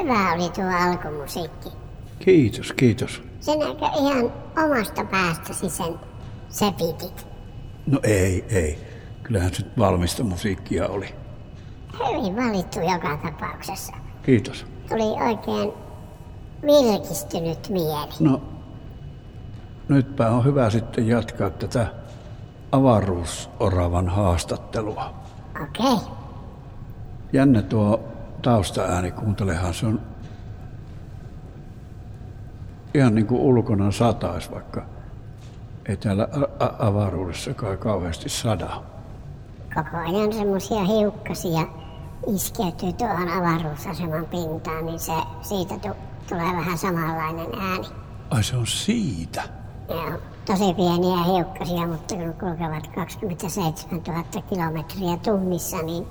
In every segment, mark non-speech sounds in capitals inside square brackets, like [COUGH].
oli tuo alkumusiikki. Kiitos, kiitos. Sinäkö ihan omasta päästäsi sen sepitit? No ei, ei. Kyllähän se valmista musiikkia oli. Hyvin valittu joka tapauksessa. Kiitos. Tuli oikein virkistynyt mieli. No, nytpä on hyvä sitten jatkaa tätä avaruusoravan haastattelua. Okei. Okay. Jännä tuo taustaääni, kuuntelehan se on ihan niin kuin ulkona satais, vaikka ei täällä a- avaruudessa kai kauheasti sada. Koko ajan semmoisia hiukkasia iskeytyy tuohon avaruusaseman pintaan, niin se, siitä tu- tulee vähän samanlainen ääni. Ai se on siitä. Joo, tosi pieniä hiukkasia, mutta kun kulkevat 27 000 kilometriä tunnissa, niin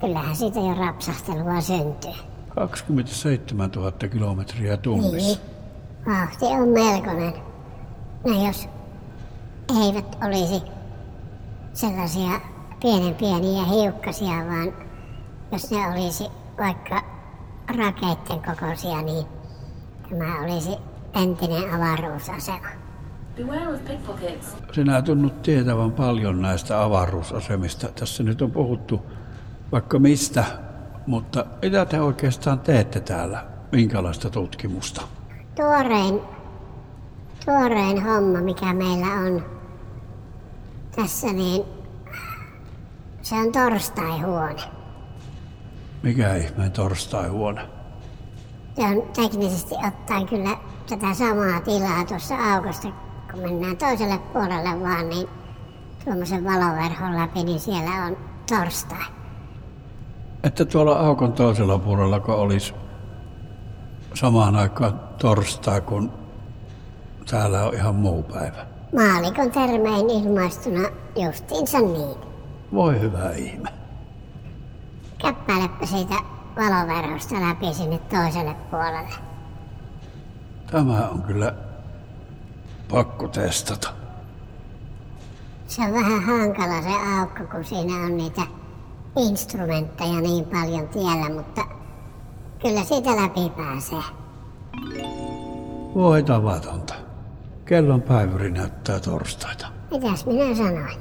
kyllähän siitä jo rapsahtelua syntyy. 27 000 kilometriä tunnissa. Niin. Vauhti on melkoinen. No jos eivät olisi sellaisia pienen pieniä hiukkasia, vaan jos ne olisi vaikka rakeitten kokoisia, niin tämä olisi entinen avaruusasema. Sinä tunnut tietävän paljon näistä avaruusasemista. Tässä nyt on puhuttu vaikka mistä, mutta mitä te oikeastaan teette täällä? Minkälaista tutkimusta? Tuorein, tuorein homma, mikä meillä on tässä, niin se on torstai-huone. Mikä ihmeen torstai-huone? Se on teknisesti ottaen kyllä tätä samaa tilaa tuossa aukosta, kun mennään toiselle puolelle vaan, niin tuommoisen valoverhon läpi, niin siellä on torstai. Että tuolla aukon toisella puolella, kun olisi samaan aikaan torstai, kun täällä on ihan muu päivä. Maalikon termein ilmaistuna justiinsa niin. Voi hyvä ihme. Käppäilepä siitä valoverhosta läpi sinne toiselle puolelle. Tämä on kyllä pakko testata. Se on vähän hankala se aukko, kun siinä on niitä instrumentteja niin paljon tiellä, mutta kyllä siitä läpi pääsee. Voi tavatonta. Kellon päiväri näyttää torstaita. Mitäs minä sanoin?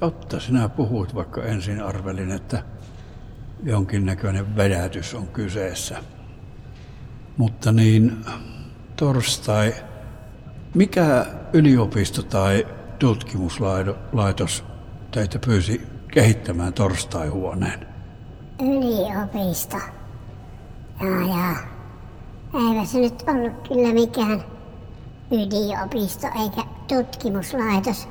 Totta, sinä puhuit, vaikka ensin arvelin, että jonkinnäköinen vedätys on kyseessä. Mutta niin, torstai, mikä yliopisto tai tutkimuslaitos teitä pyysi kehittämään torstaihuoneen? Yliopisto. Jaa, jaa. Eipä se nyt ollut kyllä mikään yliopisto eikä tutkimuslaitos.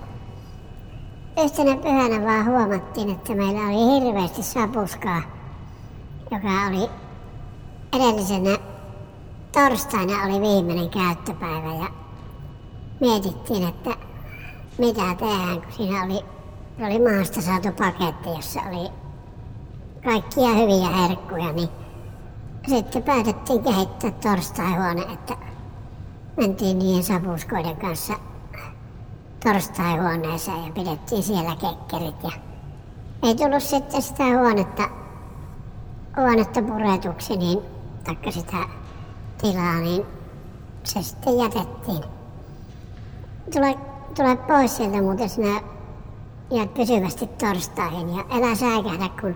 Yhtenä pyhänä vaan huomattiin, että meillä oli hirveästi sapuskaa, joka oli edellisenä torstaina oli viimeinen käyttöpäivä ja mietittiin, että mitä tehdään, kun siinä oli, oli maasta saatu paketti, jossa oli kaikkia hyviä herkkuja, niin sitten päätettiin kehittää torstaihuone, että mentiin niiden sapuskoiden kanssa torstaihuoneeseen ja pidettiin siellä kekkerit. Ja ei tullut sitten sitä huonetta, huonetta puretuksi, niin, taikka sitä tilaa, niin se sitten jätettiin. Tule, tule pois sieltä muuten sinä jäät pysyvästi torstaihin ja älä säikähdä, kun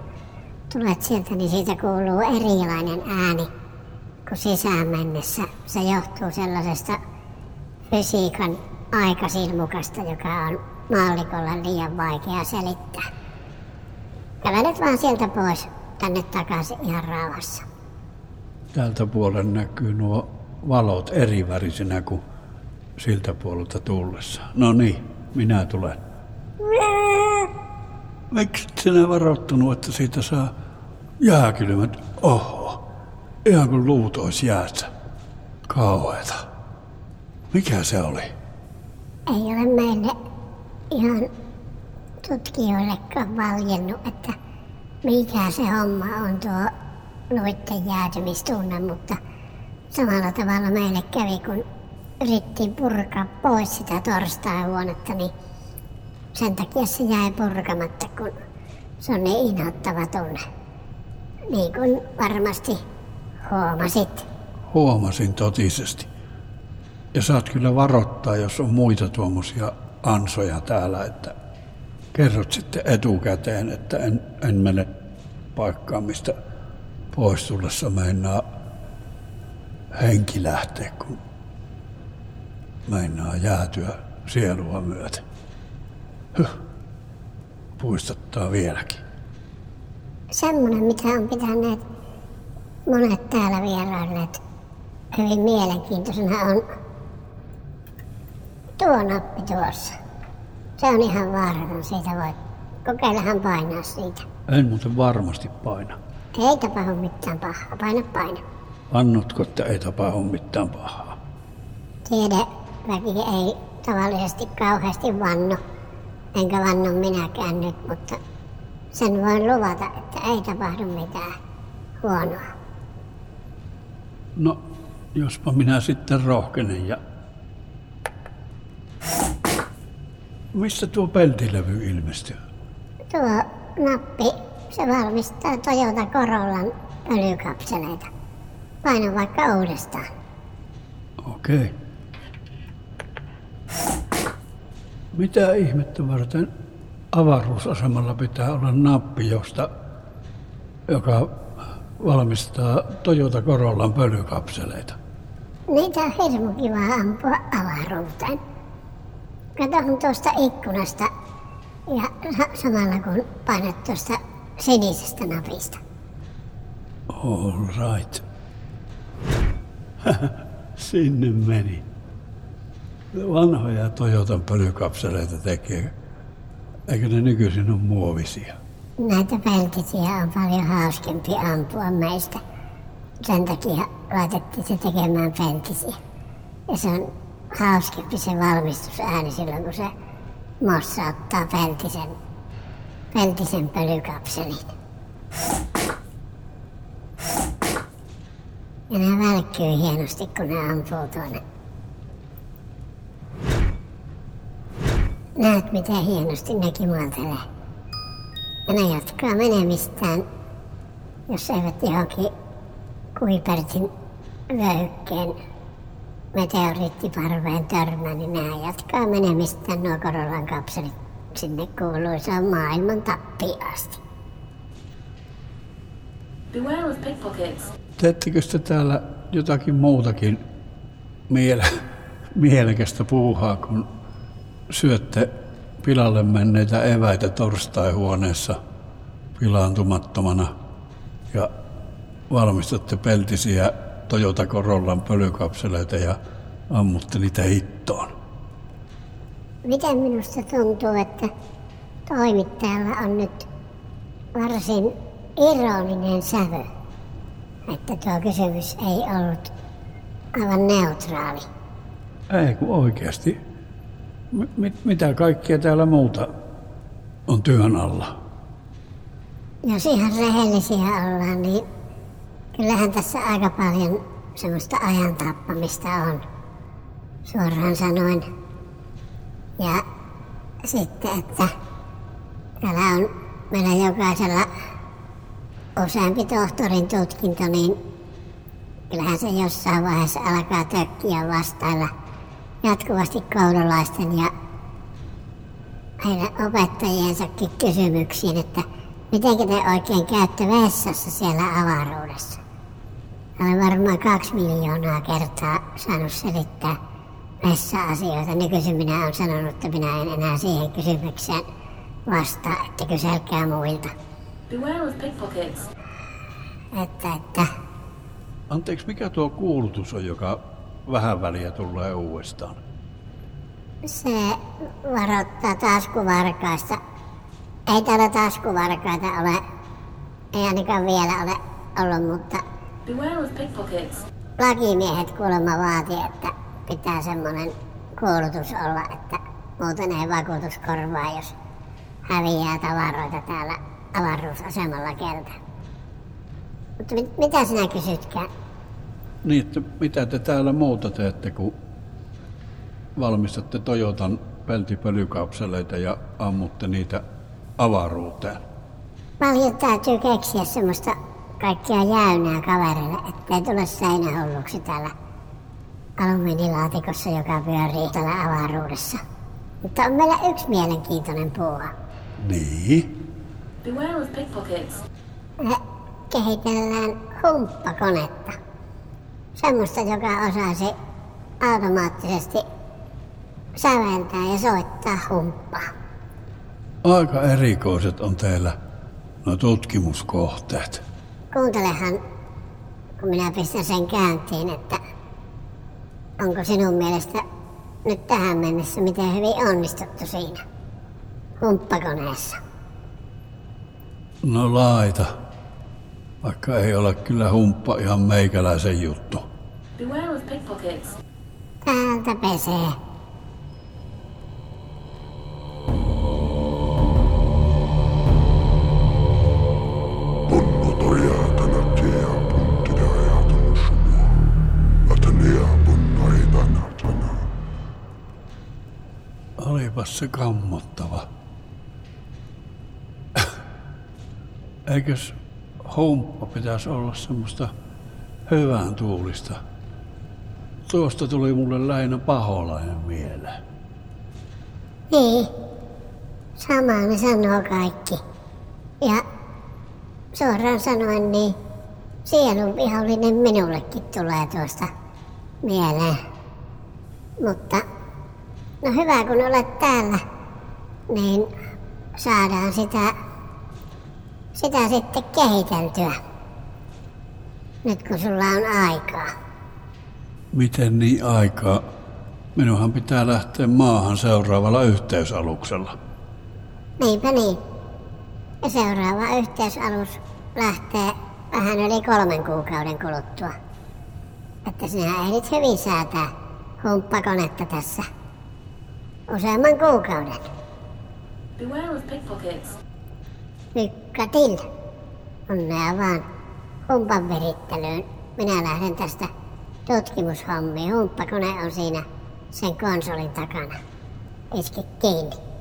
tulet sieltä, niin siitä kuuluu erilainen ääni kuin sisään mennessä. Se johtuu sellaisesta fysiikan aikasilmukasta, joka on mallikolla liian vaikea selittää. Kävelet vaan sieltä pois, tänne takaisin ihan rauhassa. Tältä puolen näkyy nuo valot eri värisinä kuin siltä puolelta tullessa. No niin, minä tulen. Miksi sinä varoittanut, että siitä saa jääkylmät? Oho, ihan kuin luut olisi jäässä. Kauheeta. Mikä se oli? Ei ole meille ihan tutkijoillekaan valjennut, että mikä se homma on tuo luitten jäätymistunne, mutta samalla tavalla meille kävi, kun yrittiin purkaa pois sitä torstai-huonetta, niin sen takia se jäi purkamatta, kun se on niin inhottava tunne. Niin kuin varmasti Huomasit. Huomasin totisesti. Ja saat kyllä varoittaa, jos on muita tuommoisia ansoja täällä, että kerrot sitten etukäteen, että en, en mene paikkaan, mistä pois tullessa meinaa henki lähteä, kun meinaa jäätyä sielua myöten. Hyh. Puistattaa vieläkin. Semmoinen, mitä on pitäneet monet täällä vierailleet hyvin mielenkiintoisena on tuo nappi tuossa. Se on ihan vaaraton, siitä voi kokeillahan painaa siitä. En muuten varmasti paina. Ei tapahdu mitään pahaa, paina paina. Annotko, että ei tapahdu mitään pahaa? Tiedeväki ei tavallisesti kauheasti vanno, enkä vanno minäkään nyt, mutta sen voin luvata, että ei tapahdu mitään huonoa. No, jospa minä sitten rohkenen ja... Missä tuo peltilevy ilmestyy? Tuo nappi, se valmistaa Toyota Corollan öljykapseleita. Paina vaikka uudestaan. Okei. Mitä ihmettä varten avaruusasemalla pitää olla nappi, josta, joka valmistaa Toyota Corollan pölykapseleita? Niitä on hirmu kiva ampua avaruuteen. Katsohan tuosta ikkunasta ja sa- samalla kun painat tuosta sinisestä napista. All right. [LAUGHS] Sinne meni. Vanhoja Toyotan pölykapseleita tekee. Eikö ne nykyisin ole muovisia? Näitä peltisiä on paljon hauskempi ampua meistä. Sen takia laitettiin se tekemään peltisiä. Ja se on hauskempi se valmistusääni silloin, kun se mossa ottaa peltisen, peltisen pölykapselin. Ja ne välkkyy hienosti, kun ne ampuu tuonne. Näet, miten hienosti ne kimaltelee. Ja ne jatkaa menemistään, jos eivät johonkin Kuipertin vyöhykkeen meteoriittiparveen törmää, niin nämä jatkaa menemistään nuo Korollan kapselit sinne kuuluisaan maailman tappiin asti. Beware of pickpockets. Teettekö te täällä jotakin muutakin miele- mielekästä puuhaa, kun syötte pilalle menneitä eväitä torstai-huoneessa pilaantumattomana ja valmistatte peltisiä Toyota Corollan pölykapseleita ja ammutte niitä hittoon? Miten minusta tuntuu, että toimittajalla on nyt varsin ironinen sävy, että tuo kysymys ei ollut aivan neutraali. Ei kun oikeasti. Mit- mitä kaikkea täällä muuta on työn alla? Jos ihan rehellisiä ollaan, niin kyllähän tässä aika paljon semmoista ajan tappamista on, suoraan sanoen. Ja sitten, että täällä on meillä jokaisella useampi tohtorin tutkinto, niin kyllähän se jossain vaiheessa alkaa tökkiä vastailla jatkuvasti koululaisten ja heidän opettajiensakin kysymyksiin, että miten te oikein käytte vessassa siellä avaruudessa. Olen varmaan kaksi miljoonaa kertaa saanut selittää vessa-asioita. Nykyisin minä olen sanonut, että minä en enää siihen kysymykseen vastaa, että kyselkää muilta. Beware of pickpockets. Että, että Anteeksi, mikä tuo kuulutus on, joka vähän väliä tulee uudestaan? se varoittaa taskuvarkaista. Ei täällä taskuvarkaita ole, ei ainakaan vielä ole ollut, mutta Beware of pickpockets. lakimiehet kuulemma vaatii, että pitää semmoinen kuulutus olla, että muuten ei vakuutus korvaa, jos häviää tavaroita täällä avaruusasemalla kertaa. Mutta mit, mitä sinä kysytkään? Niin, että mitä te täällä muuta teette, kun valmistatte Toyotan peltipölykapseleita ja ammutte niitä avaruuteen? Paljon täytyy keksiä semmoista kaikkia jäynää kavereille, ettei tule seinähulluksi täällä alumiinilaatikossa, joka pyörii täällä avaruudessa. Mutta on meillä yksi mielenkiintoinen puuha. Niin. Beware of pickpockets. Me kehitellään humppakonetta. Semmoista, joka osaisi automaattisesti säveltää ja soittaa humppaa. Aika erikoiset on teillä nuo tutkimuskohteet. Kuuntelehan, kun minä pistän sen käyntiin, että onko sinun mielestä nyt tähän mennessä miten hyvin onnistuttu siinä humppakoneessa. No laita. Vaikka ei ole kyllä humppa ihan meikäläisen juttu. Beware of pickpockets. Täältä pesee. Olipas se kammottava. [COUGHS] Eikös humppa pitäisi olla semmoista hyvän tuulista? Tuosta tuli mulle lähinnä paholainen mieleen. Niin. Samaa ne sanoo kaikki. Ja suoraan sanoen niin sielun vihollinen minullekin tulee tuosta mieleen. Mutta no hyvä kun olet täällä, niin saadaan sitä, sitä sitten kehiteltyä. Nyt kun sulla on aikaa. Miten niin aikaa? Minunhan pitää lähteä maahan seuraavalla yhteysaluksella. Niinpä niin. Ja seuraava yhteysalus lähtee vähän yli kolmen kuukauden kuluttua. Että sinä ehdit hyvin säätää humppakonetta tässä useamman kuukauden. Beware of pickpockets. Lykkä till. Onnea vaan humpan virittelyyn. Minä lähden tästä tutkimushommiin. Humppakone on siinä sen konsolin takana. Iski kiinni.